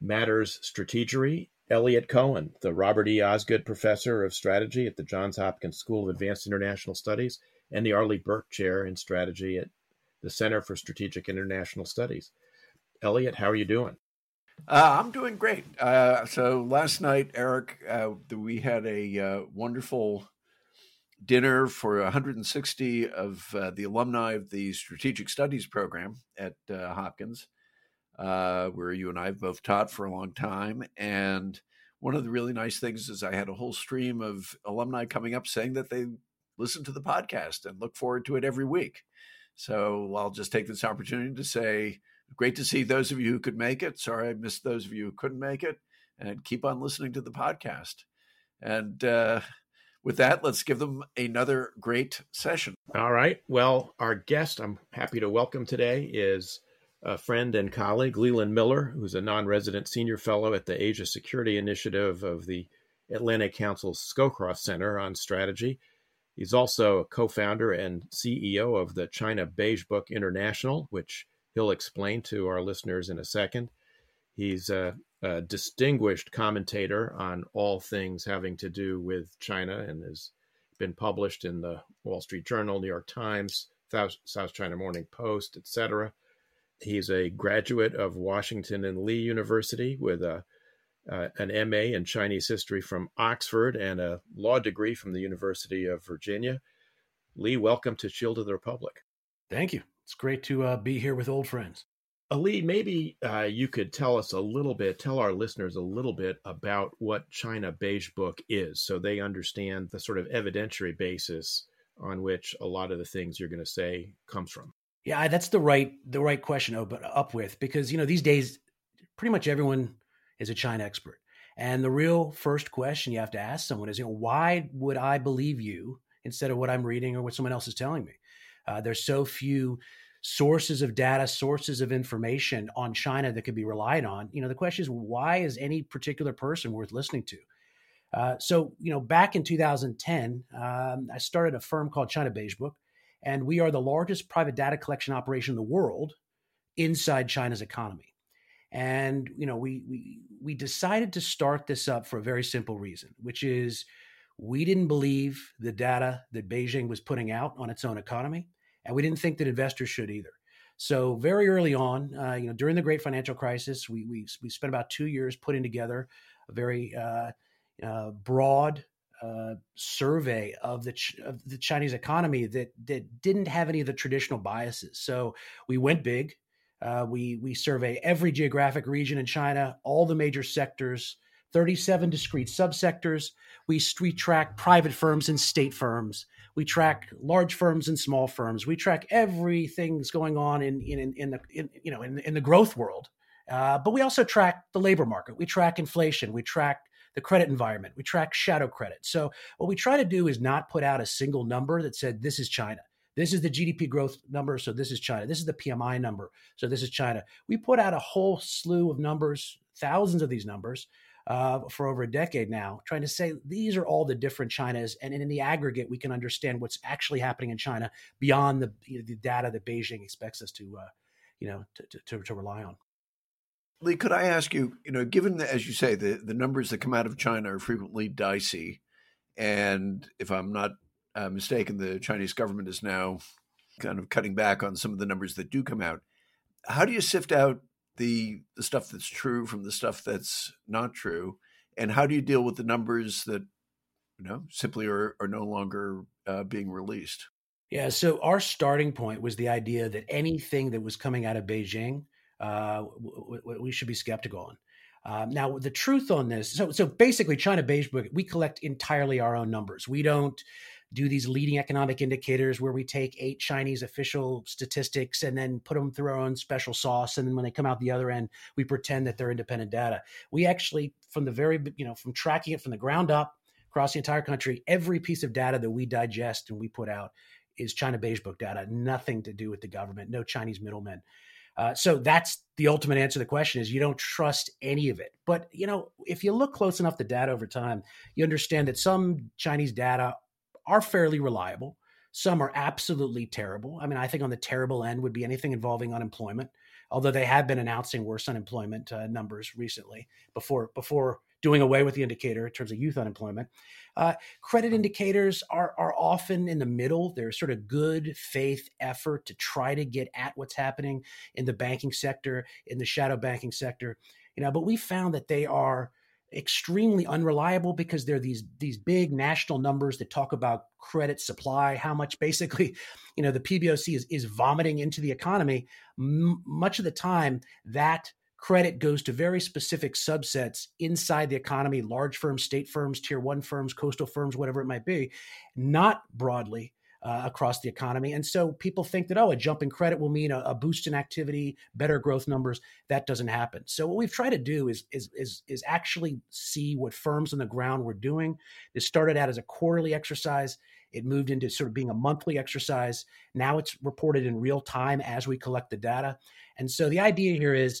matters strategery, Eliot Cohen, the Robert E. Osgood Professor of Strategy at the Johns Hopkins School of Advanced International Studies and the Arleigh Burke Chair in Strategy at the Center for Strategic International Studies. Eliot, how are you doing? Uh, I'm doing great. Uh, so last night, Eric, uh, we had a uh, wonderful dinner for 160 of uh, the alumni of the Strategic Studies program at uh, where you and I have both taught for a long time. And one of the really nice things is I had a whole stream of alumni coming up saying that they listen to the podcast and look forward to it every week. So I'll just take this opportunity to say great to see those of you who could make it. Sorry I missed those of you who couldn't make it. And keep on listening to the podcast. And uh, with that, let's give them another great session. All right. Well, our guest I'm happy to welcome today is a friend and colleague, Leland Miller, who's a non resident senior fellow at the Asia Security Initiative of the Atlantic Council's Scowcroft Center on Strategy. He's also a co founder and CEO of the China Beige Book International, which he'll explain to our listeners in a second. He's a, a, distinguished commentator on all things having to do with China and has been published in the Wall Street Journal, New York Times, South, China Morning Post, etc. He's a graduate of Washington and Lee University with a uh, an MA in Chinese history from Oxford and a law degree from the University of Virginia. Lee, welcome to Shield of the Republic. Thank you. It's great to uh, be here with old friends. Ali, maybe uh, you could tell us a little bit, tell our listeners a little bit about what China Beige Book is so they understand the sort of evidentiary basis on which a lot of the things you're going to say comes from. Yeah, that's the right the right question to open up with because you know these days pretty much everyone is a China expert. And the real first question you have to ask someone is, you know, why would I believe you instead of what I'm reading or what someone else is telling me? Uh, there's so few sources of data, sources of information on China that could be relied on. You know, the question is why is any particular person worth listening to? Uh, so, you know, back in 2010, um, I started a firm called China Beige Book, and we are the largest private data collection operation in the world inside China's economy. And you know, we we we decided to start this up for a very simple reason, which is we didn't believe the data that Beijing was putting out on its own economy and we didn't think that investors should either. So very early on, uh, you know, during the great financial crisis, we we we spent about two years putting together a very uh, uh, broad survey of the Ch- of the Chinese economy that that didn't have any of the traditional biases. So we went big. Uh, we we survey every geographic region in China, all the major sectors, 37 discrete subsectors. We, we track private firms and state firms. We track large firms and small firms. We track everything that's going on in in in the in, you know in, in the growth world. Uh, but we also track the labor market. We track inflation. We track the credit environment. We track shadow credit. So what we try to do is not put out a single number that said this is China. This is the GDP growth number, so this is China. This is the PMI number, so this is China. We put out a whole slew of numbers, thousands of these numbers, uh, for over a decade now, trying to say these are all the different Chinas, and in the aggregate, we can understand what's actually happening in China beyond the, you know, the data that Beijing expects us to, uh, you know, to, to, to rely on. Lee, could I ask you, you know, given that, as you say, the, the numbers that come out of China are frequently dicey, and if I'm not uh, mistaken, the Chinese government is now kind of cutting back on some of the numbers that do come out. How do you sift out the the stuff that's true from the stuff that's not true, and how do you deal with the numbers that you know simply are are no longer uh, being released? Yeah, so our starting point was the idea that anything that was coming out of Beijing, uh, w- w- we should be skeptical on. Um, now, the truth on this, so so basically, China Beige Book, we collect entirely our own numbers. We don't do these leading economic indicators where we take eight Chinese official statistics and then put them through our own special sauce, and then when they come out the other end, we pretend that they're independent data. We actually, from the very, you know, from tracking it from the ground up across the entire country, every piece of data that we digest and we put out is China Beige Book data, nothing to do with the government, no Chinese middlemen. Uh, so that's the ultimate answer to the question is you don't trust any of it. But you know, if you look close enough to data over time, you understand that some Chinese data are fairly reliable. Some are absolutely terrible. I mean, I think on the terrible end would be anything involving unemployment, although they have been announcing worse unemployment uh, numbers recently before before doing away with the indicator in terms of youth unemployment. Uh, credit indicators are, are often in the middle. They're sort of good faith effort to try to get at what's happening in the banking sector, in the shadow banking sector. You know, but we found that they are extremely unreliable because they're these these big national numbers that talk about credit supply how much basically you know the pboc is, is vomiting into the economy M- much of the time that credit goes to very specific subsets inside the economy large firms state firms tier one firms coastal firms whatever it might be not broadly uh, across the economy. And so people think that oh a jump in credit will mean a, a, boost in activity better growth numbers. That doesn't happen. So what we've tried to do is is is, is actually see what firms on the ground were doing. This started out as a quarterly exercise. It moved into sort of being a monthly exercise. Now it's reported in real time as we collect the data. And so the idea here is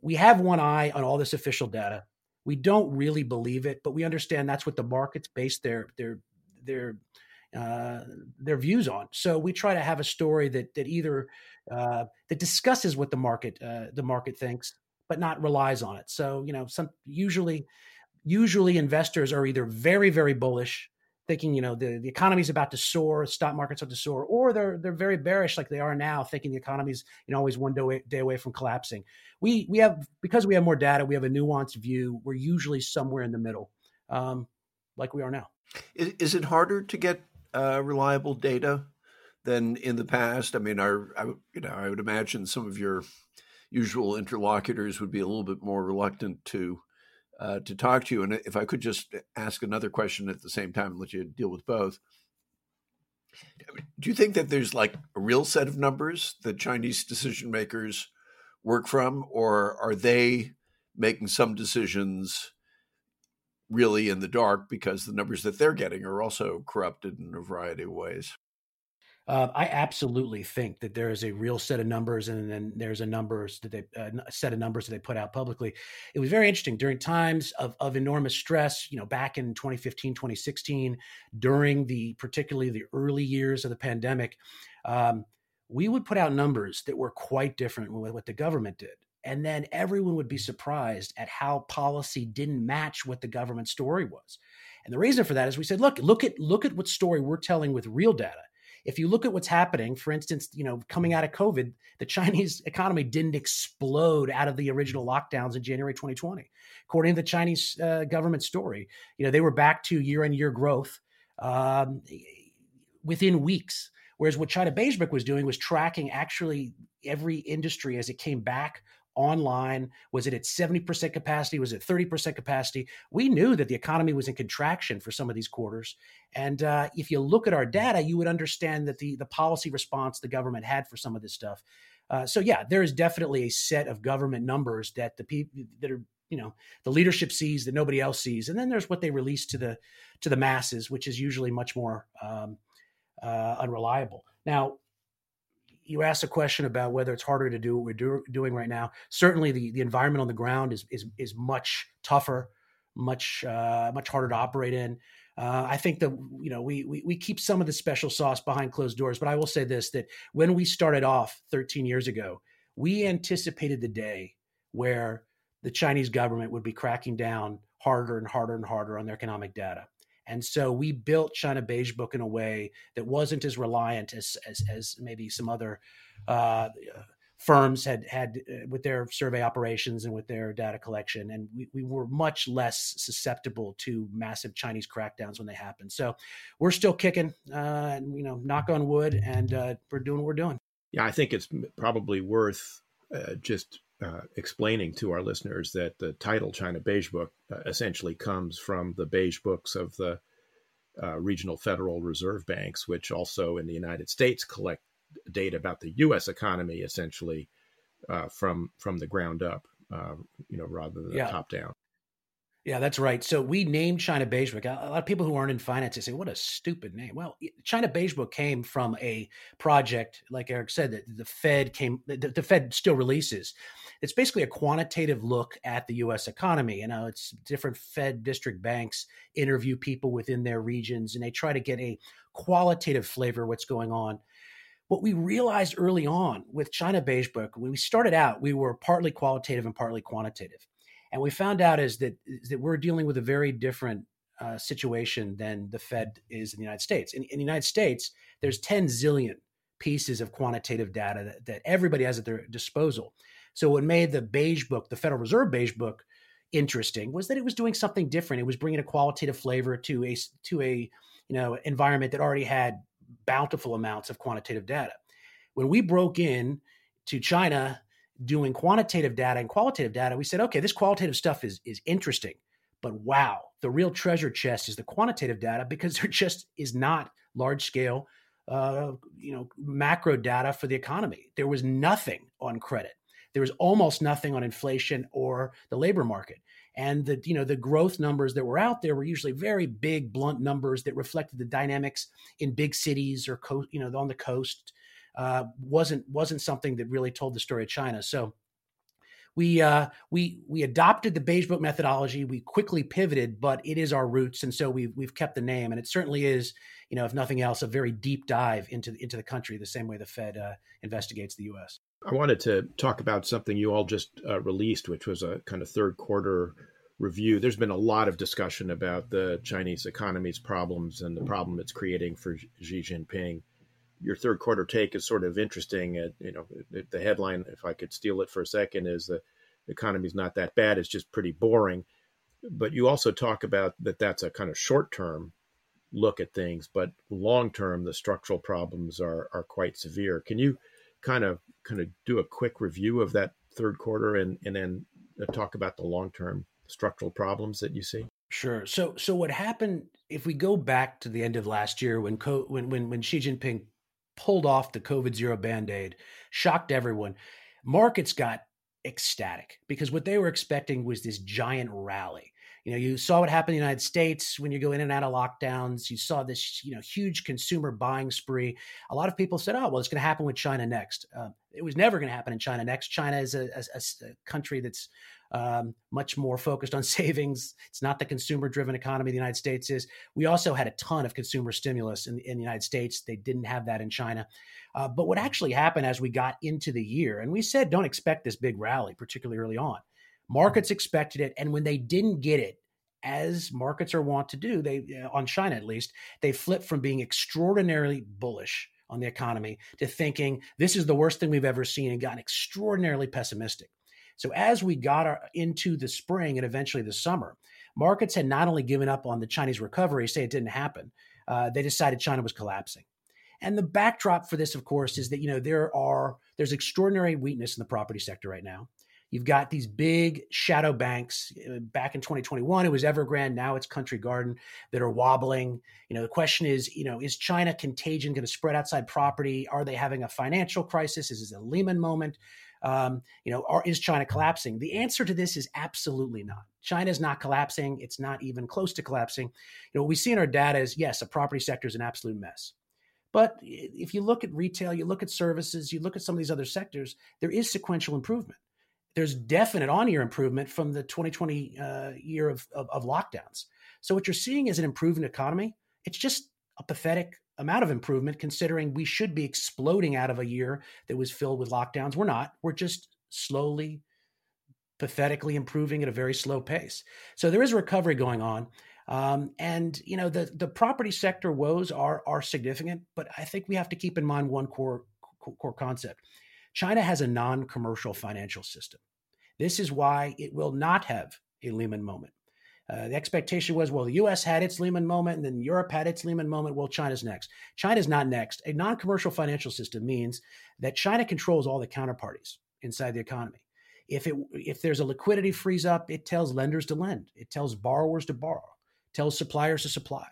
we have one eye on all this official data. We don't really believe it, but we understand that's what the markets base their their their uh, their views on. So we try to have a story that that either uh, that discusses what the market uh, the market thinks, but not relies on it. So you know, some usually usually investors are either very very bullish thinking you know the, the economy's about to soar stock markets about to soar or they're they're very bearish like they are now thinking the economy's you know always one day, day away from collapsing. We we have because we have more data we have a nuanced view we're usually somewhere in the middle um, like we are now. Is, is it harder to get uh, reliable data than in the past? I mean our I, you know i would imagine some of your usual interlocutors would be a little bit more reluctant to uh, to talk to you. And if I could just ask another question at the same time and let you deal with both. Do you think that there's like a real set of numbers that Chinese decision makers work from, or are they making some decisions really in the dark because the numbers that they're getting are also corrupted in a variety of ways? Uh, I absolutely think that there is a real set of numbers, and then there's a numbers that they uh, set of numbers that they put out publicly. It was very interesting during times of, of enormous stress. You know, back in 2015, 2016, during the particularly the early years of the pandemic, um, we would put out numbers that were quite different with what the government did. And then everyone would be surprised at how policy didn't match what the government story was. And the reason for that is we said, look, look at look at what story we're telling with real data if you look at what's happening, for instance, you know, coming out of COVID, the Chinese economy didn't explode out of the original lockdowns in January 2020. According to the Chinese uh, government story, you know, they were back to year-on-year growth um, within weeks. Whereas what China Book was doing was tracking actually every industry as it came back online? Was it at 70% capacity? Was it 30% capacity? We knew that the economy was in contraction for some of these quarters. And uh, if you look at our data, you would understand that the, the policy response the government had for some of this stuff. Uh, so yeah, there is definitely a set of government numbers that the people that are you know the leadership sees that nobody else sees, and then there's what they release to the to the masses, which is usually much more um, uh, unreliable. Now, you asked a question about whether it's harder to do what we're do, doing right now. Certainly, the, the environment on the ground is is is much tougher, much uh, much harder to operate in. Uh, I think that you know we, we we keep some of the special sauce behind closed doors, but I will say this: that when we started off 13 years ago, we anticipated the day where the Chinese government would be cracking down harder and harder and harder on their economic data. And so we built China Beige Book in a way that wasn't as reliant as as, as maybe some other uh, firms had had uh, with their survey operations and with their data collection. And we, we were much less susceptible to massive Chinese crackdowns when they happened. So we're still kicking, uh, and you know, knock on wood, and uh, we're doing what we're doing. Yeah, I think it's probably worth uh, just uh, explaining to our listeners that the title China Beige Book uh, essentially comes from the beige books of the uh, regional Federal Reserve banks, which also in the United States collect data about the U.S. economy essentially uh, from from the ground up, uh, you know, rather than yeah. top down. Yeah, that's right. So we named China Beige Book. A lot of people who aren't in finance they say, "What a stupid name." Well, China Beige Book came from a project, like Eric said, that the Fed came. The, the Fed still releases. It's basically a quantitative look at the U.S. economy. You know, it's different Fed district banks interview people within their regions, and they try to get a qualitative flavor of what's going on. What we realized early on with China Beige Book, when we started out, we were partly qualitative and partly quantitative and we found out is that is that we're dealing with a very different uh, situation than the Fed is in the United States. In, in, the United States, there's 10 zillion pieces of quantitative data that, that everybody has at their disposal. So what made the beige book, the Federal Reserve beige book, interesting was that it was doing something different. It was bringing a qualitative flavor to a to a you know environment that already had bountiful amounts of quantitative data. When we broke in to China doing quantitative data and qualitative data, we said, okay, this qualitative stuff is is interesting, but wow, the real treasure chest is the quantitative data because there just is not large scale, uh, you know, macro data for the economy. There was nothing on credit. There was almost nothing on inflation or the labor market. And the you know the growth numbers that were out there were usually very big, blunt numbers that reflected the dynamics in big cities or co- you know on the coast uh, wasn't wasn't something that really told the story of China. So we uh, we we adopted the beige book methodology. We quickly pivoted, but it is our roots, and so we've we've kept the name. And it certainly is, you know, if nothing else, a very deep dive into into the country, the same way the Fed uh, investigates the U.S. I wanted to talk about something you all just uh, released, which was a kind of third quarter review. There's been a lot of discussion about the Chinese economy's problems and the problem it's creating for Xi Jinping your third quarter take is sort of interesting. Uh, you know, the headline, if I could steal it for a second, is the economy is not that bad. It's just pretty boring. But you also talk about that that's a kind of short term look at things, but long term, the structural problems are are quite severe. Can you kind of kind of do a quick review of that third quarter and and then uh, talk about the long term structural problems that you see? Sure. So so what happened if we go back to the end of last year when Co- when when when Xi Jinping pulled off the COVID zero band aid, shocked everyone. Markets got ecstatic because what they were expecting was this giant rally. You know, you saw what happened in the United States when you go in and out of lockdowns. You saw this, you know, huge consumer buying spree. A lot of people said, "Oh, well, it's going to happen with China next." Uh, it was never going to happen in China next. China is a, a, a country that's um, much more focused on savings. It's not the consumer driven economy the United States is. We also had a ton of consumer stimulus in, in the United States. They didn't have that in China. Uh, but what actually happened as we got into the year, and we said, don't expect this big rally, particularly early on. Markets expected it. And when they didn't get it, as markets are wont to do, they on China at least, they flip from being extraordinarily bullish on the economy to thinking this is the worst thing we've ever seen and gotten extraordinarily pessimistic. So as we got our, into the spring and eventually the summer, markets had not only given up on the Chinese recovery, say it didn't happen, uh, they decided China was collapsing. And the backdrop for this, of course, is that you know there are there's extraordinary weakness in the property sector right now. You've got these big shadow banks. Uh, back in 2021, it was Evergrande. Now it's Country Garden that are wobbling. You know, the question is, you know, is China contagion going to spread outside property? Are they having a financial crisis? Is this a Lehman moment? Um, you know, are, is China collapsing? The answer to this is absolutely not. China is not collapsing. It's not even close to collapsing. You know, what we see in our data is yes, the property sector is an absolute mess. But if you look at retail, you look at services, you look at some of these other sectors, there is sequential improvement. There's definite on year improvement from the 2020 uh, year of, of, of lockdowns. So what you're seeing is an improving economy. It's just a pathetic amount of improvement considering we should be exploding out of a year that was filled with lockdowns. We're not. We're just slowly, pathetically improving at a very slow pace. So there is recovery going on. Um, and you know the the property sector woes are are significant, but I think we have to keep in mind one core core concept. China has a non-commercial financial system. This is why it will not have a Lehman moment. Uh, the expectation was, well, the U.S. had its Lehman moment, and then Europe had its Lehman moment. Well, China's next. China's not next. A non-commercial financial system means that China controls all the counterparties inside the economy. If it if there's a liquidity freeze up, it tells lenders to lend. It tells borrowers to borrow. Tells suppliers to supply.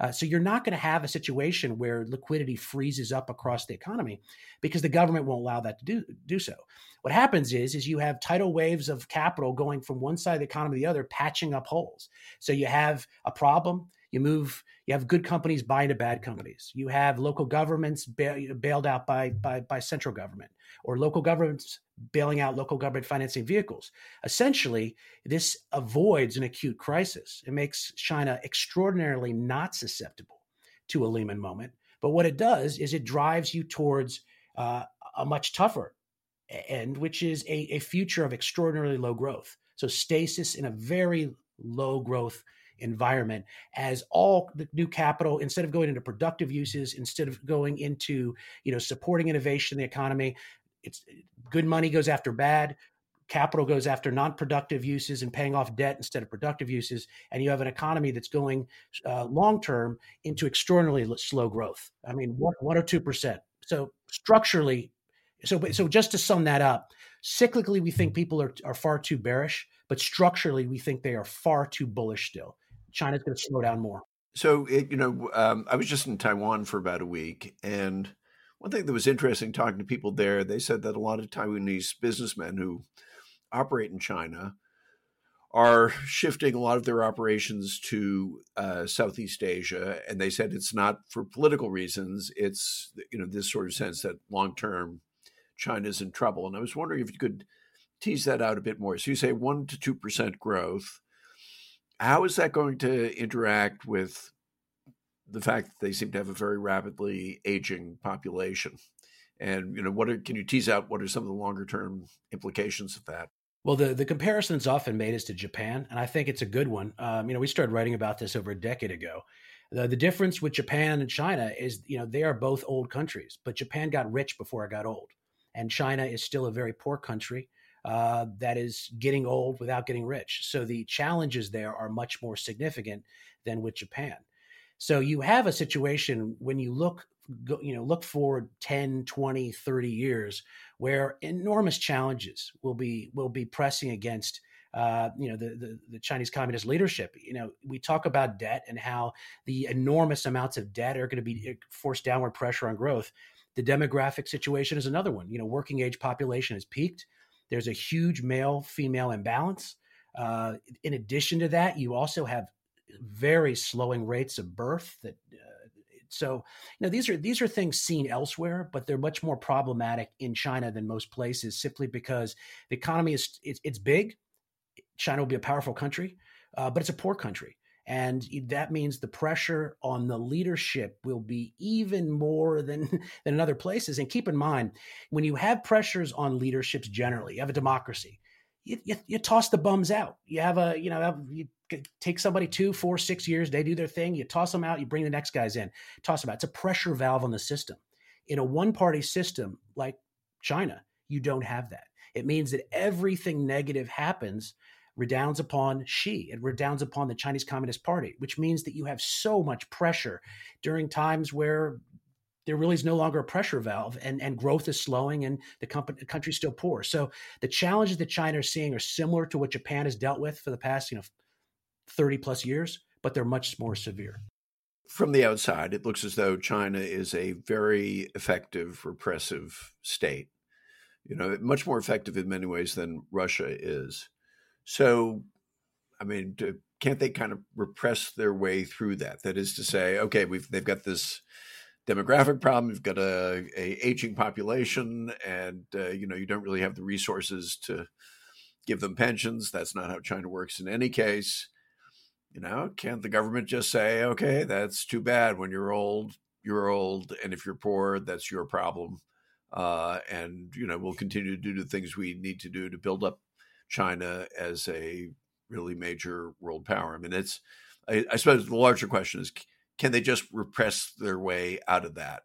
Uh, so you're not going to have a situation where liquidity freezes up across the economy because the government won't allow that to do, do so. What happens is, is you have tidal waves of capital going from one side of the economy to the other, patching up holes. So you have a problem, you move, you have good companies buying to bad companies. You have local governments bail, bailed out by, by, by central government or local governments bailing out local government financing vehicles. Essentially, this avoids an acute crisis. It makes China extraordinarily not susceptible to a Lehman moment. But what it does is it drives you towards uh, a much tougher end, which is a, a future of extraordinarily low growth. So stasis in a very low growth environment as all the new capital instead of going into productive uses instead of going into you know supporting innovation in the economy it's good money goes after bad capital goes after non-productive uses and paying off debt instead of productive uses and you have an economy that's going uh, long term into extraordinarily slow growth. I mean one, one or two percent. So structurally so so just to sum that up cyclically we think people are, are far too bearish but structurally we think they are far too bullish still China's going to slow down more. So, it, you know, um, I was just in Taiwan for about a week, and one thing that was interesting talking to people there, they said that a lot of Taiwanese businessmen who operate in China are shifting a lot of their operations to uh, Southeast Asia, and they said it's not for political reasons. It's you know this sort of sense that long term China's in trouble. And I was wondering if you could tease that out a bit more. So you say one to two percent growth how is that going to interact with the fact that they seem to have a very rapidly aging population? And you know, what are, can you tease out? What are some of the longer term implications of that? Well, the the comparison that's often made is to Japan, and I think it's a good one. Um, you know, we started writing about this over a decade ago. The, the difference with Japan and China is, you know, they are both old countries, but Japan got rich before it got old, and China is still a very poor country uh, that is getting old without getting rich. So the challenges there are much more significant than with Japan. So you have a situation when you look go, you know look forward 10 20 30 years where enormous challenges will be will be pressing against uh, you know the, the, the Chinese communist leadership. You know, we talk about debt and how the enormous amounts of debt are going to be force downward pressure on growth. The demographic situation is another one. You know, working age population has peaked. There's a huge male female imbalance. Uh, in addition to that, you also have very slowing rates of birth that uh, so you know these are these are things seen elsewhere but they're much more problematic in china than most places simply because the economy is it's, it's big china will be a powerful country uh, but it's a poor country and that means the pressure on the leadership will be even more than than in other places. And keep in mind when you have pressures on leaderships generally you have a democracy you, you, you toss the bums out. You have a you know you take somebody two four six years they do their thing you toss them out you bring the next guys in. Toss them out. It's a pressure valve on the system. In a one party system like china you don't have that. It means that everything negative happens redounds upon Xi. It redounds upon the Chinese Communist Party, which means that you have so much pressure during times where there really is no longer a pressure valve and, and growth is slowing and the, company, the country's still poor. So the challenges that China is seeing are similar to what Japan has dealt with for the past, you know, 30 plus years, but they're much more severe. From the outside, it looks as though China is a very effective repressive state. You know, much more effective in many ways than Russia is. So, I mean, to, can't they kind of repress their way through that? That is to say, okay, we've they've got this demographic problem, we've got a, a aging population, and uh, you know you don't really have the resources to give them pensions. That's not how China works in any case. You know, can't the government just say, okay, that's too bad. When you're old, you're old, and if you're poor, that's your problem. Uh, and you know, we'll continue to do the things we need to do to build up China as a really major world power. I mean, it's, I, I suppose the larger question is can they just repress their way out of that?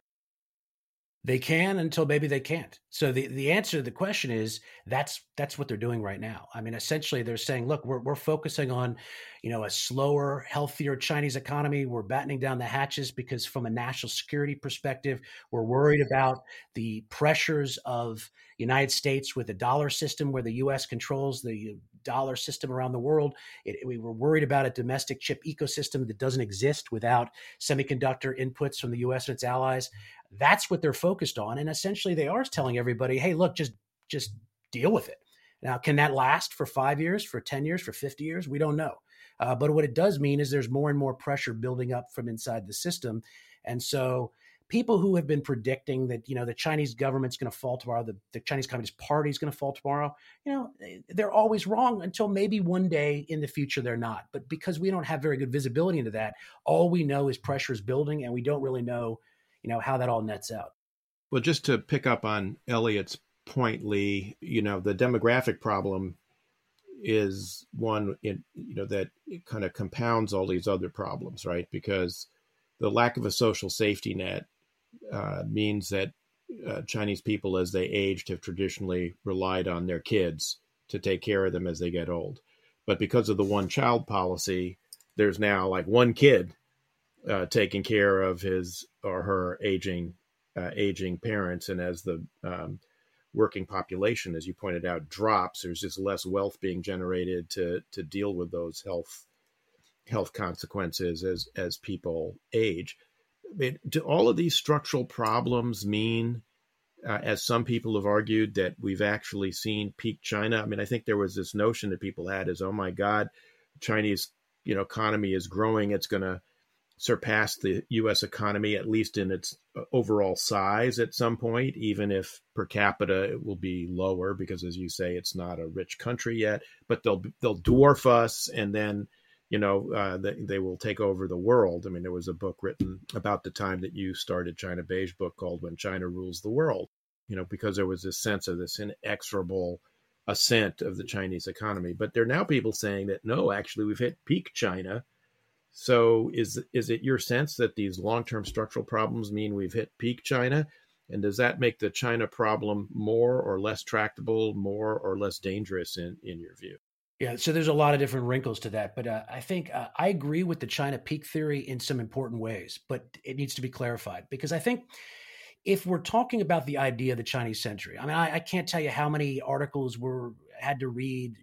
They can until maybe they can't. So the, the answer to the question is that's that's what they're doing right now. I mean, essentially they're saying, look, we're we're focusing on, you know, a slower, healthier Chinese economy. We're battening down the hatches because from a national security perspective, we're worried about the pressures of United States with the dollar system where the US controls the dollar system around the world. It, we were worried about a domestic chip ecosystem that doesn't exist without semiconductor inputs from the US and its allies. That's what they're focused on. And essentially they are telling everybody, hey, look, just just deal with it. Now, can that last for five years, for 10 years, for 50 years? We don't know. Uh, but what it does mean is there's more and more pressure building up from inside the system. And so people who have been predicting that, you know, the Chinese government's going to fall tomorrow, the, the Chinese Communist Party is going to fall tomorrow, you know, they're always wrong until maybe one day in the future they're not. But because we don't have very good visibility into that, all we know is pressure is building and we don't really know you know how that all nets out. Well, just to pick up on Eliot's point, Lee, you know the demographic problem is one in you know that kind of compounds all these other problems, right? Because the lack of a social safety net uh, means that uh, Chinese people, as they aged, have traditionally relied on their kids to take care of them as they get old. But because of the one child policy, there's now like one kid uh, taking care of his or her aging uh, aging parents, and as the um, working population, as you pointed out, drops, there's just less wealth being generated to to deal with those health health consequences as as people age. I mean, do all of these structural problems mean, uh, as some people have argued, that we've actually seen peak China? I mean, I think there was this notion that people had is, oh my God, Chinese you know economy is growing, it's going to surpass the U.S. economy, at least in its uh, overall size, at some point, even if per capita it will be lower because, as you say, it's not a rich country yet. But they'll they'll dwarf us, and then you know uh, they, they will take over the world. I mean, there was a book written about the time that you started China Beige book called "When China Rules the World." You know, because there was this sense of this inexorable ascent of the Chinese economy. But there are now people saying that no, actually, we've hit peak China so is is it your sense that these long-term structural problems mean we've hit peak China? And does that make the China problem more or less tractable, more or less dangerous in, in your view? Yeah, so there's a lot of different wrinkles to that, but uh, I think uh, I agree with the China peak theory in some important ways, but it needs to be clarified because I think if we're talking about the idea of the Chinese century, I mean, I, I, can't tell you how many articles were had to read.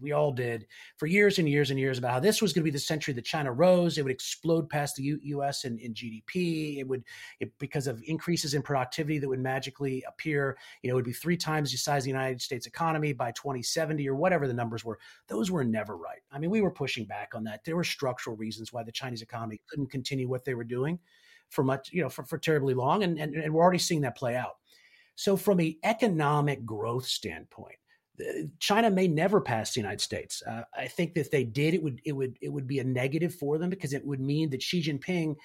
We all did for years and years and years about how this was going to be the century that China rose. It would explode past the U- U.S. in, in GDP. It would it, because of increases in productivity that would magically appear. You know, it would be three times the size of the United States economy by 2070 or whatever the numbers were. Those were never right. I mean, we were pushing back on that. There were structural reasons why the Chinese economy couldn't continue what they were doing for much, you know, for, for terribly long. And, and, and we're already seeing that play out. So from an economic growth standpoint, China may never pass the United States. Uh, I think that if they did, it would it would it would be a negative for them because it would mean that Xi Jinping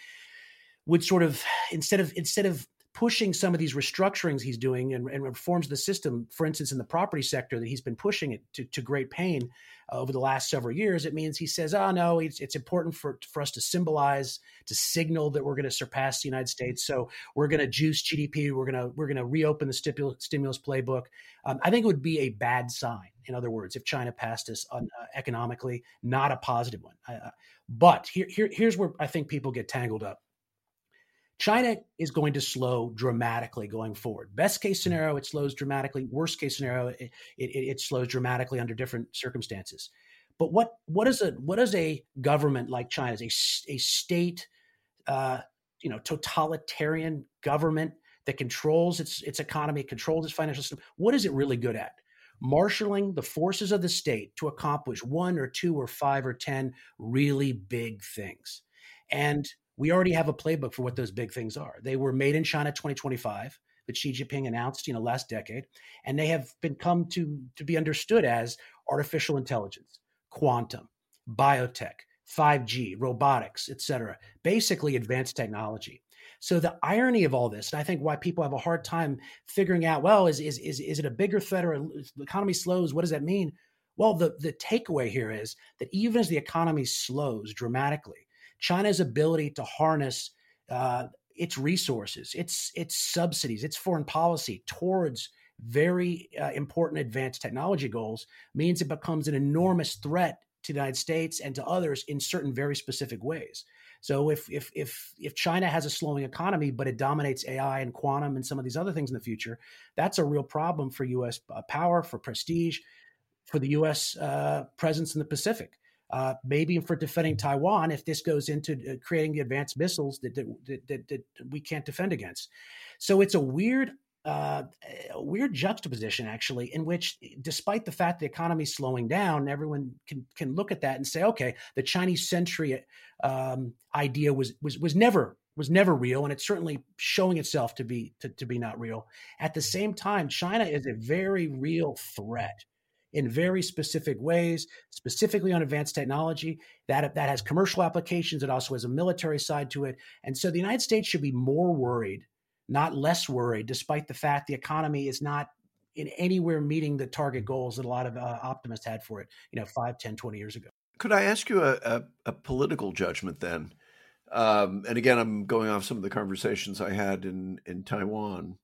would sort of instead of instead of pushing some of these restructurings he's doing and, and reforms the system, for instance, in the property sector that he's been pushing it to, to great pain uh, over the last several years, it means he says, oh, no, it's, it's important for, for us to symbolize, to signal that we're going to surpass the United States. So we're going to juice GDP. We're going to, we're going to reopen the stimulus, stimulus playbook. Um, I think it would be a bad sign, in other words, if China passed us on, uh, economically, not a positive one. Uh, but here, here, here's where I think people get tangled up China is going to slow dramatically going forward. Best case mm-hmm. scenario, it slows dramatically. Worst case scenario, it, it, it slows dramatically under different circumstances. But what what is a what is a government like China's a, a state, uh, you know, totalitarian government that controls its its economy, controls its financial system? What is it really good at? Marshaling the forces of the state to accomplish one or two or five or ten really big things, and we already have a playbook for what those big things are. They were made in China 2025 that Xi Jinping announced, you know, last decade, and they have been come to to be understood as artificial intelligence, quantum, biotech, 5G, robotics, etc. Basically, advanced technology. So the irony of all this, and I think why people have a hard time figuring out, well, is is is, is it a bigger threat or the economy slows? What does that mean? Well, the the takeaway here is that even as the economy slows dramatically, China's ability to harness uh, its resources, its its subsidies, its foreign policy towards very uh, important advanced technology goals means it becomes an enormous threat to the United States and to others in certain very specific ways. So if if if if China has a slowing economy, but it dominates AI and quantum and some of these other things in the future, that's a real problem for U.S. Uh, power, for prestige, for the U.S. Uh, presence in the Pacific. Uh, maybe for defending Taiwan, if this goes into uh, creating advanced missiles that that, that that, we can't defend against. So it's a weird uh, a weird juxtaposition, actually, in which, despite the fact the economy is slowing down, everyone can can look at that and say, okay, the Chinese century um, idea was was was never was never real, and it's certainly showing itself to be to, to be not real. At the same time, China is a very real threat in very specific ways, specifically on advanced technology that that has commercial applications. It also has a military side to it, and so the United States should be more worried not less worried, despite the fact the economy is not in anywhere meeting the target goals that a lot of uh, optimists had for it, you know, 5, 10, 20 years ago. Could I ask you a, a, a political judgment then? Um, and again, I'm going off some of the conversations I had in, in Taiwan.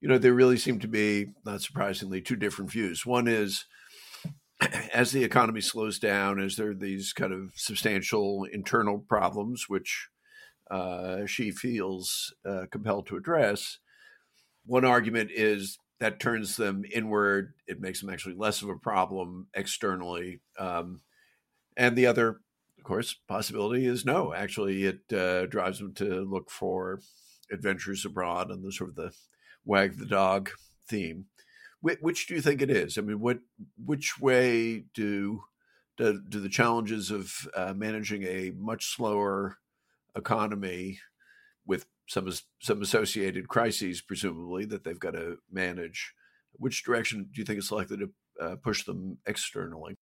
You know, there really seem to be, not surprisingly, two different views. One is as the economy slows down, as there are these kind of substantial internal problems, which uh, Xi feels uh, compelled to address. One argument is that turns them inward. It makes them actually less of a problem externally. Um, and the other, of course, possibility is no. Actually, it uh, drives them to look for adventures abroad and the sort of the wag the dog theme. Which, do you think it is? I mean, what which way do do, do the challenges of uh, managing a much slower economy with some some associated crises, presumably that they've got to manage. Which direction do you think it's likely to uh, push them externally?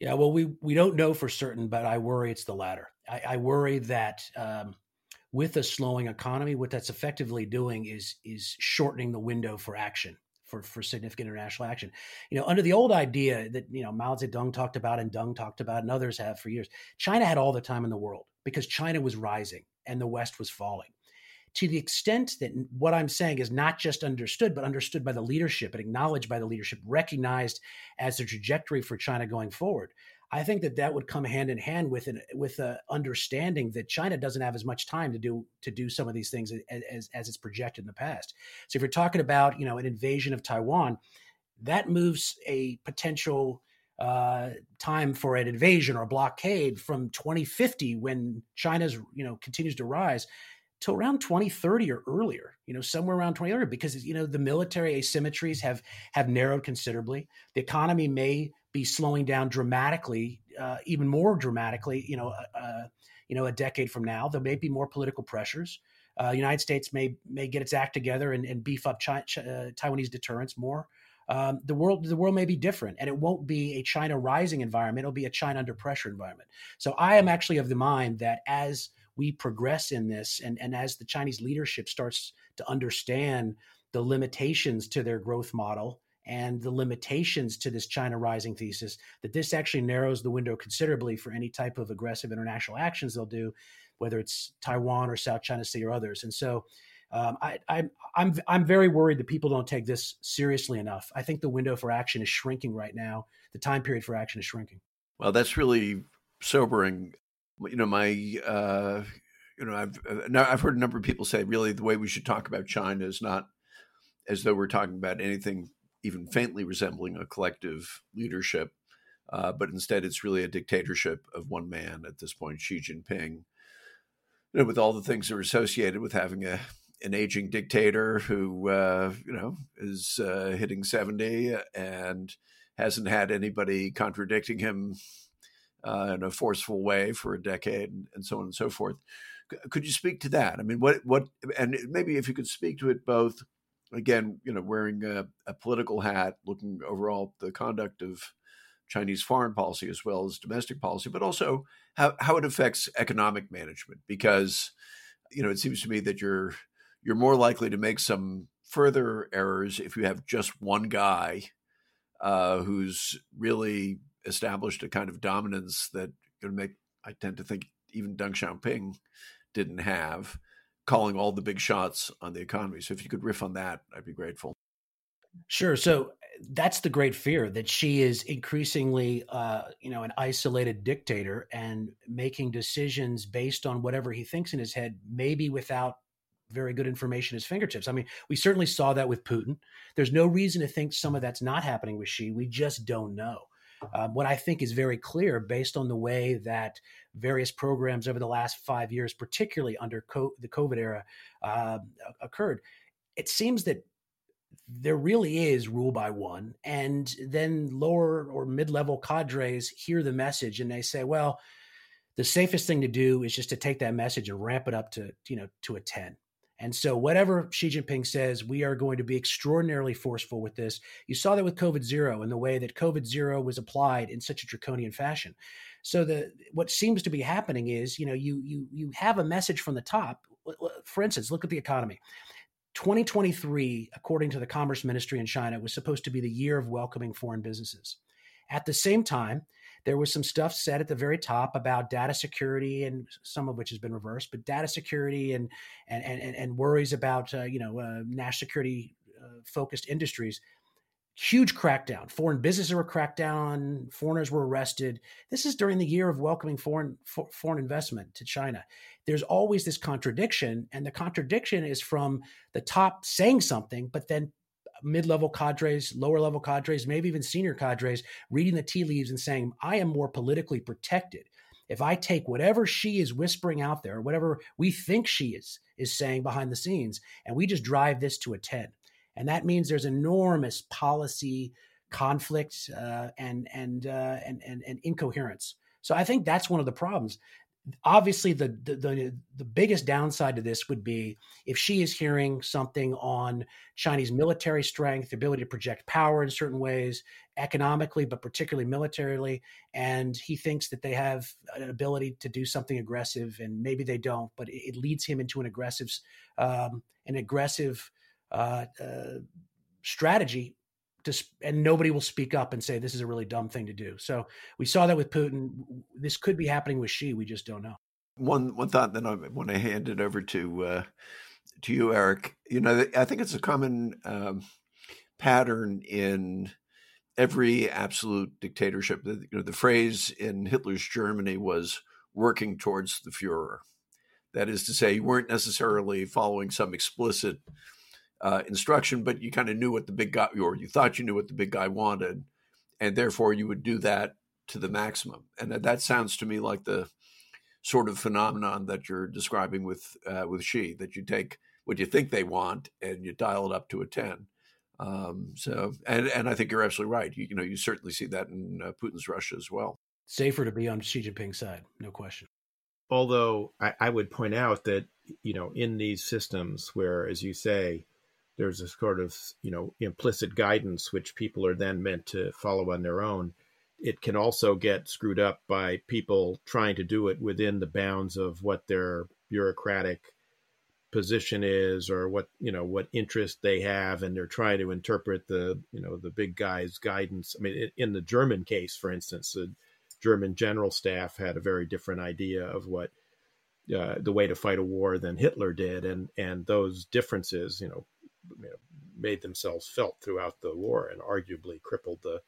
Yeah, well, we we don't know for certain, but I worry it's the latter. I, I worry that um, with a slowing economy, what that's effectively doing is is shortening the window for action for for significant international action. You know, under the old idea that you know Mao Zedong talked about and Deng talked about and others have for years, China had all the time in the world because China was rising and the West was falling. To the extent that what I'm saying is not just understood, but understood by the leadership and acknowledged by the leadership, recognized as the trajectory for China going forward. I think that that would come hand in hand with an with a understanding that China doesn't have as much time to do to do some of these things as, as, as it's projected in the past. So if you're talking about you know an invasion of Taiwan, that moves a potential uh, time for an invasion or blockade from 2050 when China's you know continues to rise to around 2030 or earlier you know somewhere around 2030 because you know the military asymmetries have have narrowed considerably the economy may be slowing down dramatically uh, even more dramatically you know uh, uh you know a decade from now. There may be more political pressures. Uh, the United States may may get its act together and, and beef up China, uh, Taiwanese deterrence more. Um, the world the world may be different and it won't be a china rising environment. It'll be a china under pressure environment. So i am actually of the mind that as we progress in this and, and as the chinese leadership starts to understand the limitations to their growth model and the limitations to this china rising thesis that this actually narrows the window considerably for any type of aggressive international actions they'll do whether it's taiwan or south china sea or others and so um, I, I, I'm I'm very worried that people don't take this seriously enough. I think the window for action is shrinking right now. The time period for action is shrinking. Well, that's really sobering. You know, my uh, you know, I've uh, I've heard a number of people say really the way we should talk about China is not as though we're talking about anything even faintly resembling a collective leadership, uh, but instead it's really a dictatorship of one man at this point, Xi Jinping. You know, with all the things that are associated with having a an aging dictator who uh, you know is uh, hitting seventy and hasn't had anybody contradicting him uh, in a forceful way for a decade, and, and, so on and so forth. Could you speak to that? I mean, what what and maybe if you could speak to it both again, you know, wearing a, a political hat, looking overall the conduct of Chinese foreign policy as well as domestic policy, but also how, how it affects economic management. Because, you know, it seems to me that you're you're more likely to make some further errors if you have just one guy uh, who's really established a kind of dominance that going to make I tend to think even Deng Xiaoping didn't have. Calling all the big shots on the economy. So if you could riff on that, I'd be grateful. Sure. So that's the great fear that Xi is increasingly, uh, you know, an isolated dictator and making decisions based on whatever he thinks in his head, maybe without very good information at his fingertips. I mean, we certainly saw that with Putin. There's no reason to think some of that's not happening with Xi. We just don't know. Um, what I think is very clear, based on the way that various programs over the last five years, particularly under co- the COVID era, uh, occurred, it seems that there really is rule by one. And then lower or mid level cadres hear the message and they say, well, the safest thing to do is just to take that message and ramp it up to, you know, to a 10. And so, whatever Xi Jinping says, we are going to be extraordinarily forceful with this. You saw that with COVID zero and the way that COVID zero was applied in such a draconian fashion. So, the what seems to be happening is, you know, you you you have a message from the top. For instance, look at the economy. 2023, according to the Commerce Ministry in China, was supposed to be the year of welcoming foreign businesses. At the same time, there was some stuff said at the very top about data security, and some of which has been reversed, but data security and and and, and worries about uh, you know uh, national security uh, focused industries huge crackdown. Foreign businesses were cracked down. Foreigners were arrested. This is during the year of welcoming foreign for, foreign investment to China. There's always this contradiction, and the contradiction is from the top saying something, but then mid-level cadres, lower-level cadres, maybe even senior cadres reading the tea leaves and saying, "I am more politically protected." If I take whatever Xi is whispering out there, whatever we think Xi is is saying behind the scenes, and we just drive this to a 10 and that means there's enormous policy conflict uh, and and, uh, and and and incoherence. So I think that's one of the problems. Obviously, the, the, the the biggest downside to this would be if Xi is hearing something on Chinese military strength, the ability to project power in certain ways, economically, but particularly militarily, and he thinks that they have an ability to do something aggressive, and maybe they don't, but it, it leads him into an aggressive, um, an aggressive uh, uh, strategy to, and nobody will speak up and say this is a really dumb thing to do. So we saw that with Putin. This could be happening with Xi. We just don't know. One one thought that I want to hand it over to uh, to you, Eric. You know, I think it's a common um, pattern in every absolute dictatorship. You know, the phrase in Hitler's Germany was "working towards the Führer." That is to say, you weren't necessarily following some explicit uh, instruction, but you kind of knew what the big guy, or you thought you knew what the big guy wanted, and therefore you would do that to the maximum. And that, that sounds to me like the sort of phenomenon that you're describing with uh, with Xi, that you take what you think they want and you dial it up to a ten. Um, so, and and I think you're absolutely right. You, you know, you certainly see that in uh, Putin's Russia as well. Safer to be on Xi Jinping's side, no question. Although I, I would point out that you know in these systems where, as you say, there's a sort of you know implicit guidance which people are then meant to follow on their own. It can also get screwed up by people trying to do it within the bounds of what their bureaucratic position is or what you know what interest they have and they're trying to interpret the you know the big guy's guidance. I mean in the german case for instance the german general staff had a very different idea of what uh, the way to fight a war than hitler did and and those differences you know you know, made themselves felt throughout the war and arguably crippled the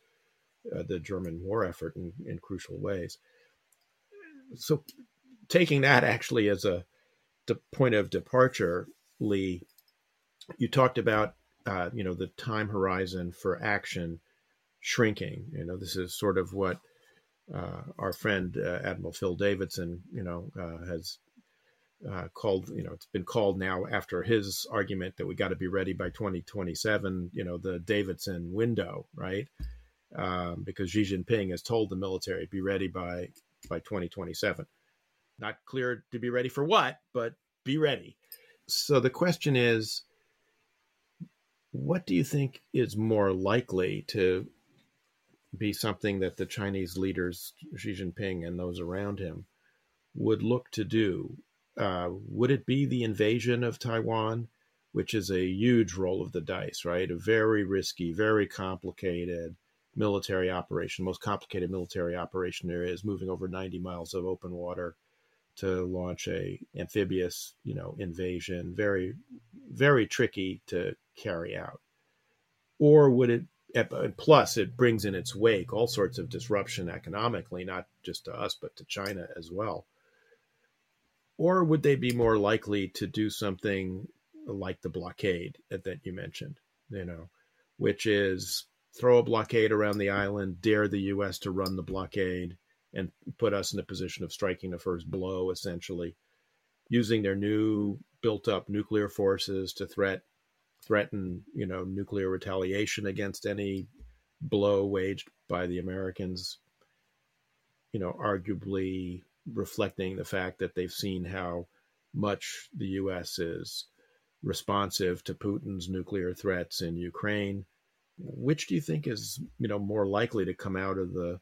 uh, the German war effort in, in crucial ways. So, taking that actually as a the point of departure, Lee, you talked about uh, you know the time horizon for action shrinking. You know, this is sort of what uh, our friend uh, Admiral Phil Davidson, you know, uh, has uh, called, you know, it's been called now after his argument that we got to be ready by 2027, you know, the Davidson window, right? Um, because Xi Jinping has told the military be ready by by 2027. Not clear to be ready for what, but be ready. So the question is, what do you think is more likely to be something that the Chinese leaders, Xi Jinping and those around him, would look to do uh, would it be the invasion of Taiwan, which is a huge roll of the dice, right? A very risky, very complicated military operation, most complicated military operation there is, moving over 90 miles of open water to launch a amphibious, you know, invasion. Very, very tricky to carry out. Or would it? Plus, it brings in its wake all sorts of disruption economically, not just to us but to China as well. Or would they be more likely to do something like the blockade that you mentioned? You know, which is throw a blockade around the island, dare the U.S. to run the blockade, and put us in a position of striking the first blow, essentially, using their new built-up nuclear forces to threat threaten, you know, nuclear retaliation against any blow waged by the Americans. You know, arguably reflecting the fact that they've seen how much the U.S. is responsive to Putin's nuclear threats in Ukraine. Which do you think is, you know, more likely to come out of the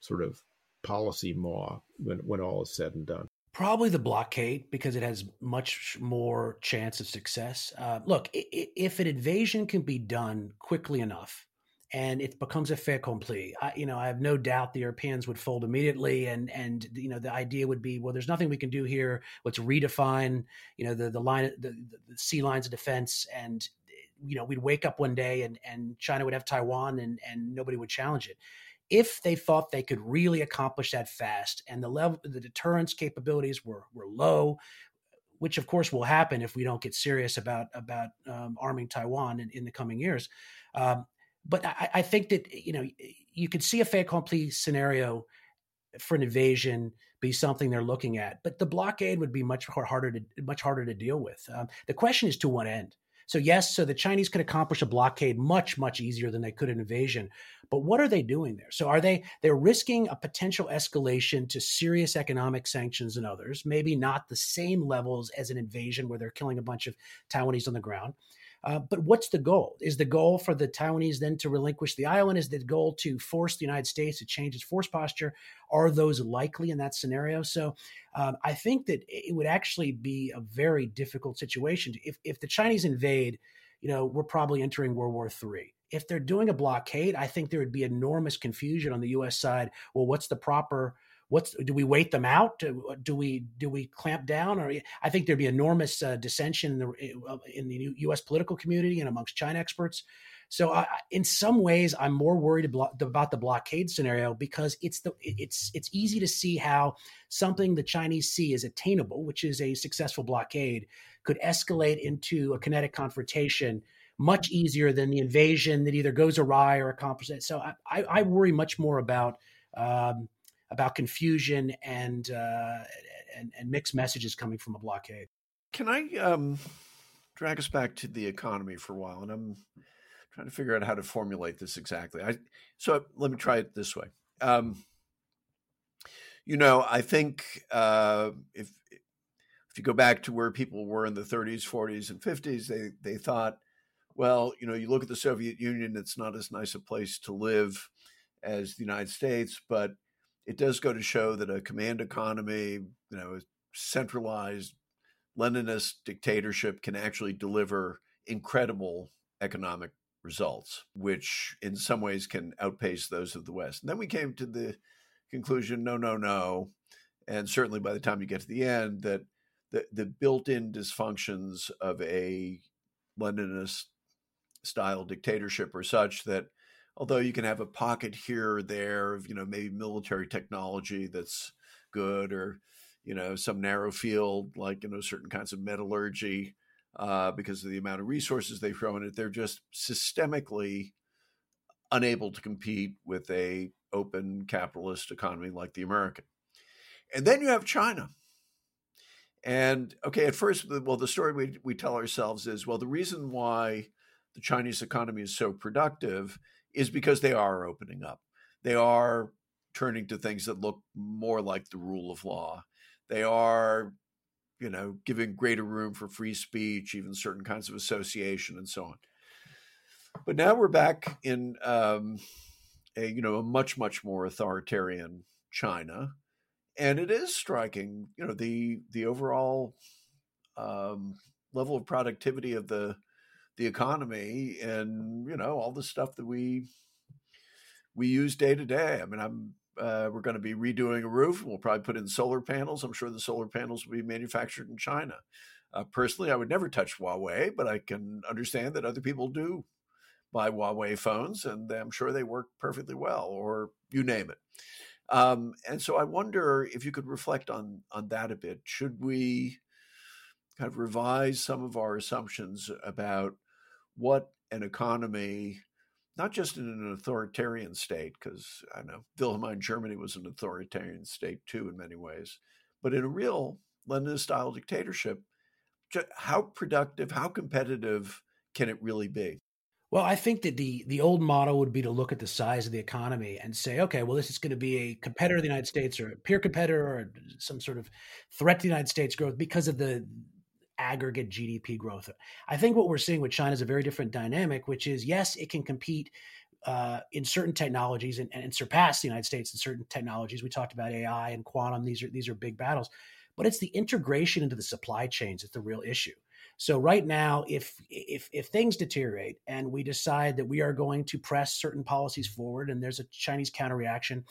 sort of policy maw when, when all is said and done? Probably the blockade because it has much more chance of success. Uh, look, if an invasion can be done quickly enough, and it becomes a fait accompli. I, you know, I have no doubt the Europeans would fold immediately, and and you know the idea would be, well, there's nothing we can do here. Let's redefine, you know, the the line, the, the sea lines of defense, and you know, we'd wake up one day and and China would have Taiwan, and and nobody would challenge it. If they thought they could really accomplish that fast, and the level, the deterrence capabilities were were low, which of course will happen if we don't get serious about about um, arming Taiwan in, in the coming years. Um, but I, I, think that you know you could see a fait accompli scenario for an invasion be something they're looking at, but the blockade would be much harder to much harder to deal with. Um, the question is to what end. So yes, so the Chinese could accomplish a blockade much much easier than they could an invasion. But what are they doing there? So are they they're risking a potential escalation to serious economic sanctions and others, maybe not the same levels as an invasion where they're killing a bunch of Taiwanese on the ground. Uh, but what's the goal? Is the goal for the Taiwanese then to relinquish the island? Is the goal to force the United States to change its force posture? Are those likely in that scenario? So um, I think that it would actually be a very difficult situation. If, if the Chinese invade, you know, we're probably entering World War III. If they're doing a blockade, I think there would be enormous confusion on the U.S. side. Well, what's the proper what's do we wait them out? Do, we do we clamp down? Or i think there'd be enormous uh, dissension in the in the us political community and amongst china experts. So uh, in some ways i'm more worried about the blockade scenario because it's the it's it's easy to see how something the chinese see as attainable which is a successful blockade could escalate into a kinetic confrontation much easier than the invasion that either goes awry or accomplishes it. So I, I, worry much more about um, about confusion and, uh, and, and mixed messages coming from a blockade. Can I um, drag us back to the economy for a while? And I'm trying to figure out how to formulate this exactly. I so let me try it this way. Um, you know, I think uh, if if you go back to where people were in the 30s, 40s, and 50s, they they thought, well, you know, you look at the Soviet Union; it's not as nice a place to live as the United States, but it does go to show that a command economy, you know, a centralized Leninist dictatorship can actually deliver incredible economic results, which in some ways can outpace those of the West. And then we came to the conclusion no, no, no. And certainly by the time you get to the end, that the, the built in dysfunctions of a Leninist style dictatorship are such that although you can have a pocket here or there of you know maybe military technology that's good or you know some narrow field like you know certain kinds of metallurgy uh, because of the amount of resources they throw in it they're just systemically unable to compete with a open capitalist economy like the american. And then you have china. And okay at first well the story we, we tell ourselves is well the reason why the chinese economy is so productive is because they are opening up. They are turning to things that look more like the rule of law. They are, you know, giving greater room for free speech, even certain kinds of association, and so on. But now we're back in um, a you know a much much more authoritarian China, and it is striking. You know the the overall um, level of productivity of the the economy and you know all the stuff that we we use day to day. I mean, I'm uh, we're going to be redoing a roof. We'll probably put in solar panels. I'm sure the solar panels will be manufactured in China. Uh, personally, I would never touch Huawei, but I can understand that other people do buy Huawei phones, and I'm sure they work perfectly well, or you name it. Um, and so I wonder if you could reflect on on that a bit. Should we kind of revise some of our assumptions about what an economy, not just in an authoritarian state, because I know Wilhelmine Germany was an authoritarian state too in many ways, but in a real Leninist style dictatorship, how productive, how competitive can it really be? Well, I think that the the old model would be to look at the size of the economy and say, okay, well, this is going to be a competitor of the United States or a peer competitor or some sort of threat to the United States growth because of the aggregate GDP growth. I think what we're seeing with China is a very different dynamic, which is yes, it can compete uh, in certain technologies and, and, surpass the United States in certain technologies. We talked about AI and quantum; these are these are big battles, but it's the integration into the supply chains that's the real issue. So right now, if if if things deteriorate and we decide that we are going to press certain policies forward, and there's a Chinese counter reaction,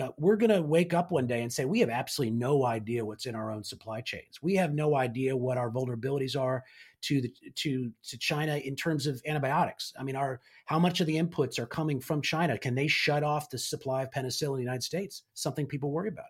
uh, we're going to wake up one day and say we have absolutely no idea what's in our own supply chains. We have no idea what our vulnerabilities are to the to to China in terms of antibiotics. I mean, our how much of the inputs are coming from China? Can they shut off the supply of penicillin in the United States? Something people worry about.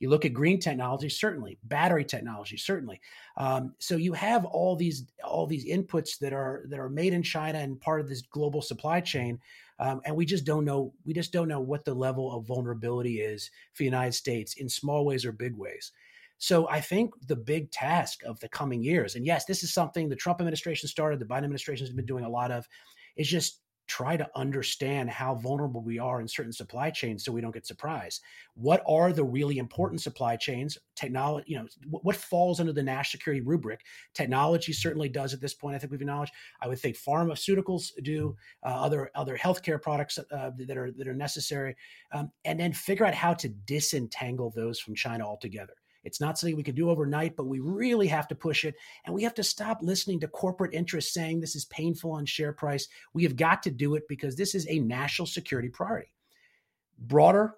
You look at green technology, certainly battery technology, certainly. Um, so you have all these all these inputs that are that are made in China and part of this global supply chain um, and we just don't know. We just don't know what the level of vulnerability is for the United States in small ways or big ways. So I think the big task of the coming years, and yes, this is something the Trump administration started, the Biden administration has been doing a lot of, is just try to understand how vulnerable we are in certain supply chains so we don't get surprised. What are the really important supply chains? Technology, you know, what falls under the national security rubric? Technology certainly does at this point. I think we've acknowledged. I would think pharmaceuticals do, uh, other other healthcare products uh, that are that are necessary, um, and then figure out how to disentangle those from China altogether. It's not something we can do overnight, but we really have to push it. And we have to stop listening to corporate interests saying this is painful on share price. We have got to do it because this is a national security priority. Broader,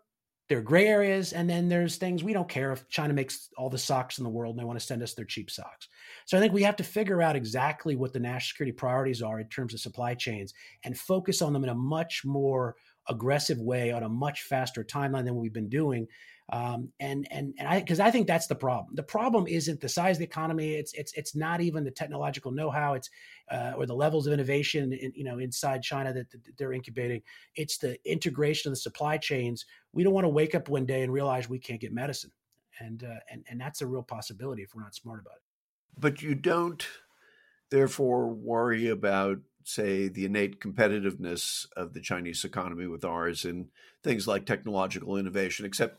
there are gray areas, and then there's things we don't care if China makes all the socks in the world and they want to send us their cheap socks. So I think we have to figure out exactly what the national security priorities are in terms of supply chains and focus on them in a much more aggressive way on a much faster timeline than we've been doing um, and and and I because I think that's the problem. The problem isn't the size of the economy. It's it's it's not even the technological know-how. It's uh, or the levels of innovation in, you know inside China that, that, they're incubating. It's the integration of the supply chains. We don't want to wake up one day and realize we can't get medicine, and uh, and and that's a real possibility if we're not smart about it. But you don't, therefore, worry about say the innate competitiveness of the Chinese economy with ours and things like technological innovation, except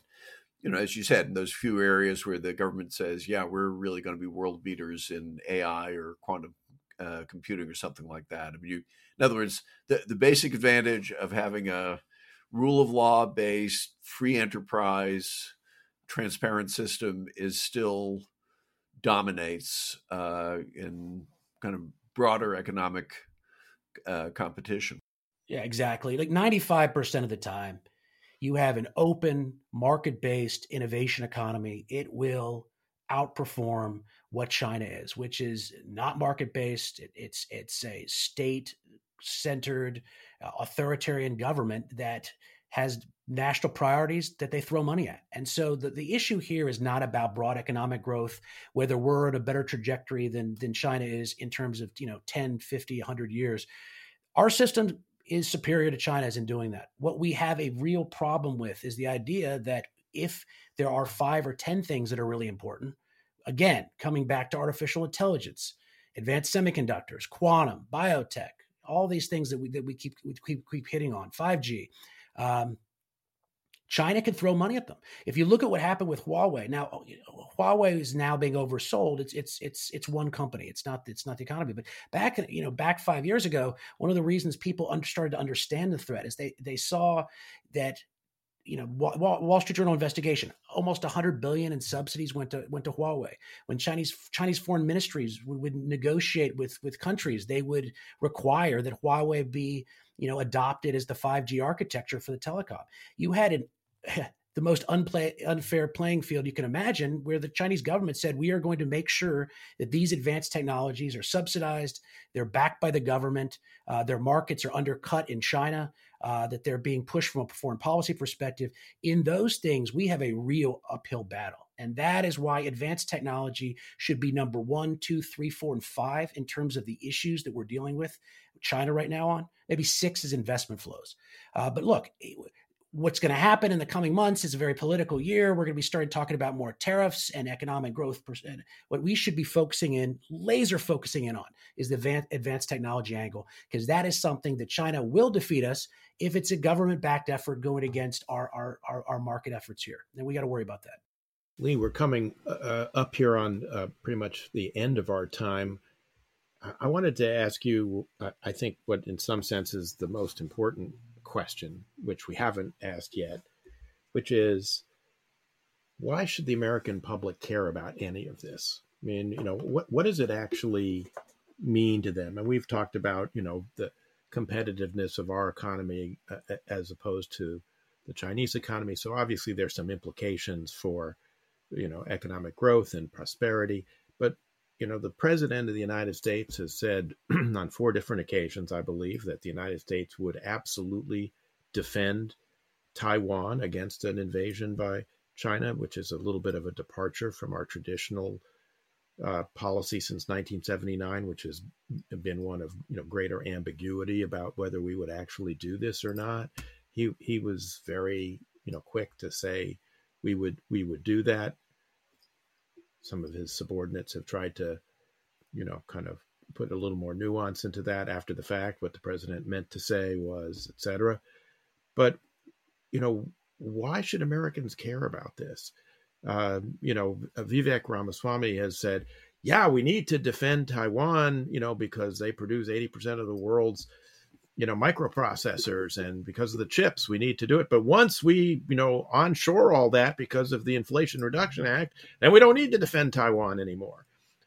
you know, as you said, in those few areas where the government says, yeah, we're really going to be world beaters in AI or quantum uh, computing or something like that. I mean, you, in other words, the, the basic advantage of having a rule of law based, free enterprise, transparent system is still dominates uh, in kind of broader economic uh, competition. Yeah, exactly. Like 95% of the time, you have an open market based innovation economy, it will outperform what China is, which is not market based. It, it's it's a state centered uh, authoritarian government that has national priorities that they throw money at. And so the, the issue here is not about broad economic growth, whether we're at a better trajectory than, than China is in terms of, you know, 10, 50, 100 years. Our system is superior to China's in doing that. What we have a real problem with is the idea that if there are five or 10 things that are really important, again, coming back to artificial intelligence, advanced semiconductors, quantum, biotech, all these things that we, that we keep, we keep, keep hitting on, 5G, um, China can throw money at them. If you look at what happened with Huawei, now oh, Huawei is now being oversold. It's it's it's it's one company. It's not it's not the economy. But back you know back five years ago, one of the reasons people started to understand the threat is they they saw that you know Wall, Wall Street Journal investigation almost 100 billion in subsidies went to went to Huawei when Chinese Chinese foreign ministries would, would negotiate with with countries they would require that Huawei be you know adopted as the 5G architecture for the telecom you had an the most unplay, unfair playing field you can imagine, where the Chinese government said, we are going to make sure that these advanced technologies are subsidized, they're backed by the government, uh, their markets are undercut in China, uh, that they're being pushed from a foreign policy perspective. In those things, we have a real uphill battle. And that is why advanced technology should be number one, two, three, four, and five in terms of the issues that we're dealing with China right now on. Maybe six is investment flows. Uh, but look, what's going to happen in the coming months is a very political year. We're going to be starting talking about more tariffs and economic growth. What we should be focusing in, laser focusing in on, is the advanced technology angle, because that is something that China will defeat us if it's a government backed effort going against our, our, our, our, market efforts here. And we got to worry about that. Lee, we're coming uh, up here on uh, pretty much the end of our time. I wanted to ask you, I think, what in some sense is the most important question, which we haven't asked yet, which is why should the American public care about any of this? I mean, you know, what what does it actually mean to them? And we've talked about, you know, the competitiveness of our economy uh, as opposed to the Chinese economy. So obviously, there's some implications for, you know, economic growth and prosperity. But you know, the president of the United States has said on four different occasions, I believe, that the United States would absolutely defend Taiwan against an invasion by China, which is a little bit of a departure from our traditional uh, policy since 1979, which has been one of you know greater ambiguity about whether we would actually do this or not. He he was very you know quick to say we would we would do that some of his subordinates have tried to, you know, kind of put a little more nuance into that after the fact, what the president meant to say was, etc. But, you know, why should Americans care about this? Uh, you know, Vivek Ramaswamy has said, yeah, we need to defend Taiwan, you know, because they produce 80% of the world's you know microprocessors and because of the chips we need to do it. But once we you know onshore all that because of the inflation reduction act then we don't need to defend taiwan anymore.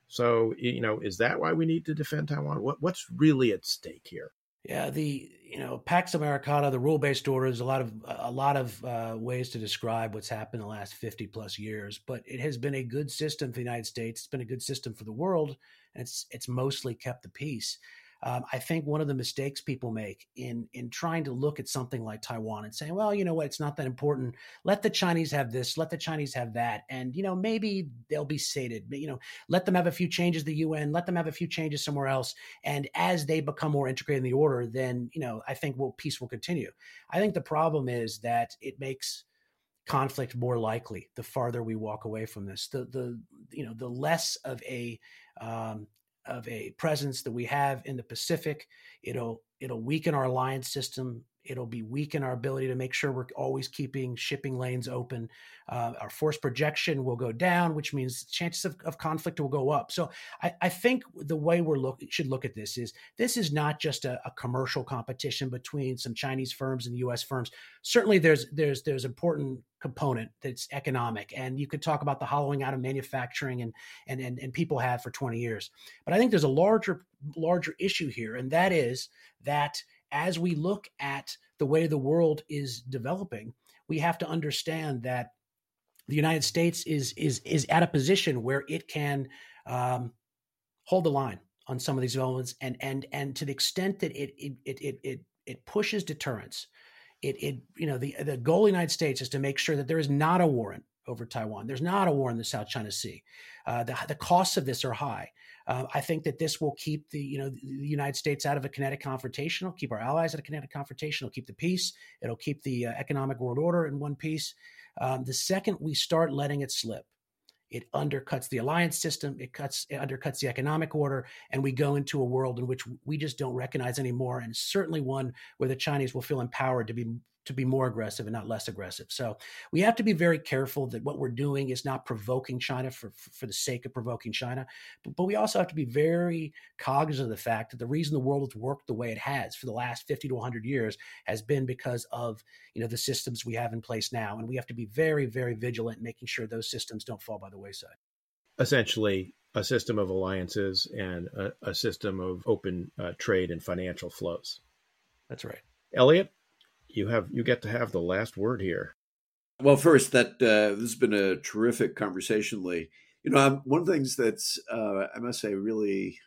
So you know is that why we need to defend taiwan? What, what's really at stake here? Yeah the you know pax americana the rule-based order is a lot of a lot of uh, ways to describe what's happened in the last 50 plus years but it has been a good system for the united states. It's been a good system for the world and it's it's mostly kept the peace um, I think one of the mistakes people make in in trying to look at something like Taiwan and saying, well, you know what, it's not that important. Let the Chinese have this, let the Chinese have that, and you know maybe they'll be sated. But, you know, let them have a few changes the UN, let them have a few changes somewhere else, and as they become more integrated in the order, then you know I think will peace will continue. I think the problem is that it makes conflict more likely the farther we walk away from this the the you know the less of a um, of a presence that we have in the Pacific. It'll it'll weaken our alliance system. It'll be weak in our ability to make sure we're always keeping shipping lanes open. Uh, our force projection will go down, which means chances of, of conflict will go up. So I, I, think the way we're look should look at this is this is not just a, a, commercial competition between some Chinese firms and U.S. firms. Certainly, there's there's there's important component that's economic, and you could talk about the hollowing out of manufacturing and and and, and people have for 20 years. But I think there's a larger larger issue here, and that is that as we look at the way the world is developing, we have to understand that the United States is is is at a position where it can um, hold the line on some of these developments, and and and to the extent that it it it it it, pushes deterrence, it it you know the the goal of the United States is to make sure that there is not a war in, over Taiwan. There's not a war in the South China Sea. Uh, the the costs of this are high. Uh, I think that this will keep the you know the United States out of a kinetic confrontation. It'll keep our allies out of kinetic confrontation. It'll keep the peace. It'll keep the uh, economic world order in one piece. Um, the second we start letting it slip, it undercuts the alliance system. It cuts it undercuts the economic order, and we go into a world in which we just don't recognize anymore, and certainly one where the Chinese will feel empowered to be to be more aggressive and not less aggressive. So we have to be very careful that what we're doing is not provoking China for, for the sake of provoking China. But, but, we also have to be very cognizant of the fact that the reason the world has worked the way it has for the last 50 to 100 years has been because of you know the systems we have in place now. And we have to be very, very vigilant making sure those systems don't fall by the wayside. Essentially, a system of alliances and a, a system of open uh, trade and financial flows. That's right. Eliot, you have you get to have the last word here. Well, first, that uh, this has been a terrific conversation, Lee. You know, I'm, one of the things that's uh, I must say really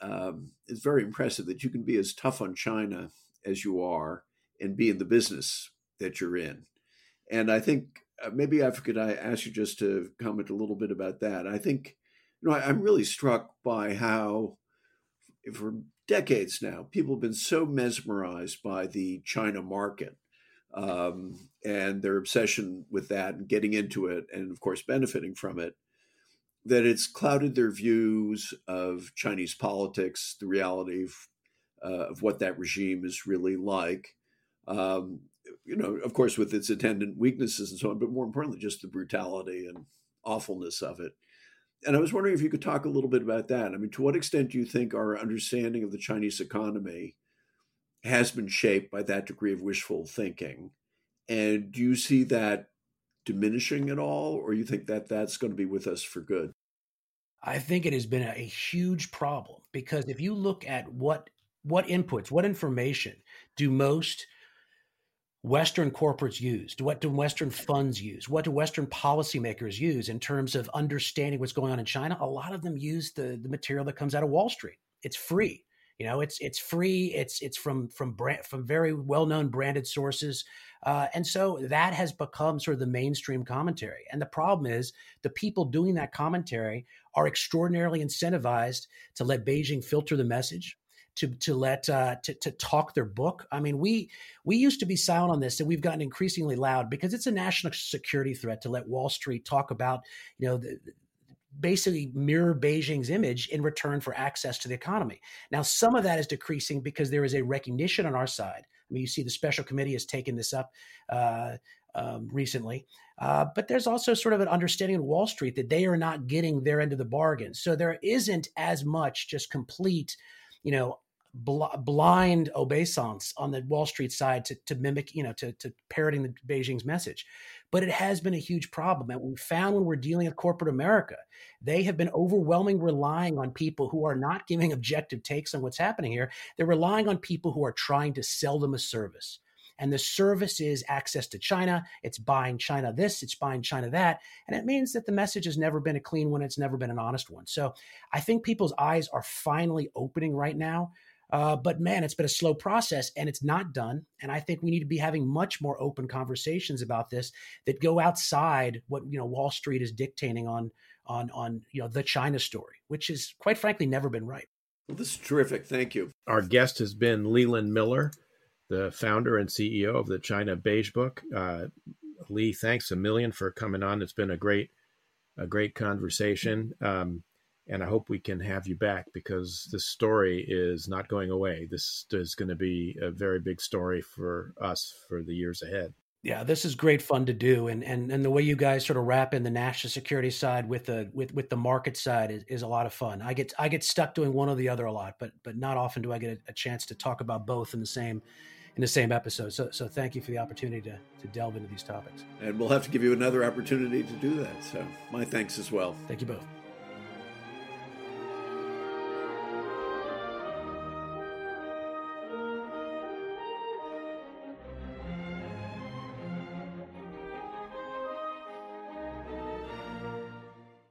um, is very impressive that you can be as tough on China as you are and be in the business that you're in. And I think uh, maybe I could I ask you just to comment a little bit about that. I think you know I, I'm really struck by how for decades now people have been so mesmerized by the China market um, and their obsession with that and getting into it and of course benefiting from it that it's clouded their views of Chinese politics, the reality of, uh, of what that regime is really like. Um, you know, of course, with its attendant weaknesses and so on, but more importantly, just the brutality and awfulness of it. And I was wondering if you could talk a little bit about that. I mean, to what extent do you think our understanding of the Chinese economy has been shaped by that degree of wishful thinking? And do you see that diminishing at all, or you think that that's going to be with us for good? I think it has been a, huge problem because if you look at what what inputs, what information do most Western corporates use? What do Western funds use? What do Western policymakers use in terms of understanding what's going on in China? A lot of them use the, the material that comes out of Wall Street. It's free. You know, it's it's free. It's it's from from brand, from very well known branded sources, uh, and so that has become sort of the mainstream commentary. And the problem is the people doing that commentary are extraordinarily incentivized to let Beijing filter the message, to to let uh, to to talk their book. I mean, we we used to be silent on this, and we've gotten increasingly loud because it's a national security threat to let Wall Street talk about you know the, basically mirror Beijing's image in return for access to the economy. Now, some of that is decreasing because there is a recognition on our side. I mean, you see the special committee has taken this up uh, um, recently, uh, but there's also sort of an understanding in Wall Street that they are not getting their end of the bargain. So there isn't as much just complete, you know, bl- blind obeisance on the Wall Street side to, to mimic, you know, to, to parroting the Beijing's message but it has been a huge problem. And we found when we're dealing with corporate America, they have been overwhelming relying on people who are not giving objective takes on what's happening here. They're relying on people who are trying to sell them a service. And the service is access to China. It's buying China this, it's buying China that. And it means that the message has never been a clean one, it's never been an honest one. So I think people's eyes are finally opening right now uh, but man, it's been a slow process and it's not done. And I think we need to be having much more open conversations about this that go outside what you know Wall Street is dictating on on on you know the China story, which is quite frankly never been right. Well, this is terrific. Thank you. Our guest has been Leland Miller, the founder and CEO of the China Beige Book. Uh, Lee, thanks a million for coming on. It's been a great a great conversation. Um, and I hope we can have you back because this story is not going away. This is going to be a very big story for us for the years ahead. Yeah, this is great fun to do, and and and the way you guys sort of wrap in the national security side with the with with the market side is, is a lot of fun. I get I get stuck doing one or the other a lot, but but not often do I get a, a chance to talk about both in the same in the same episode. So, so thank you for the opportunity to, to delve into these topics. And we'll have to give you another opportunity to do that. So, my thanks as well. Thank you both.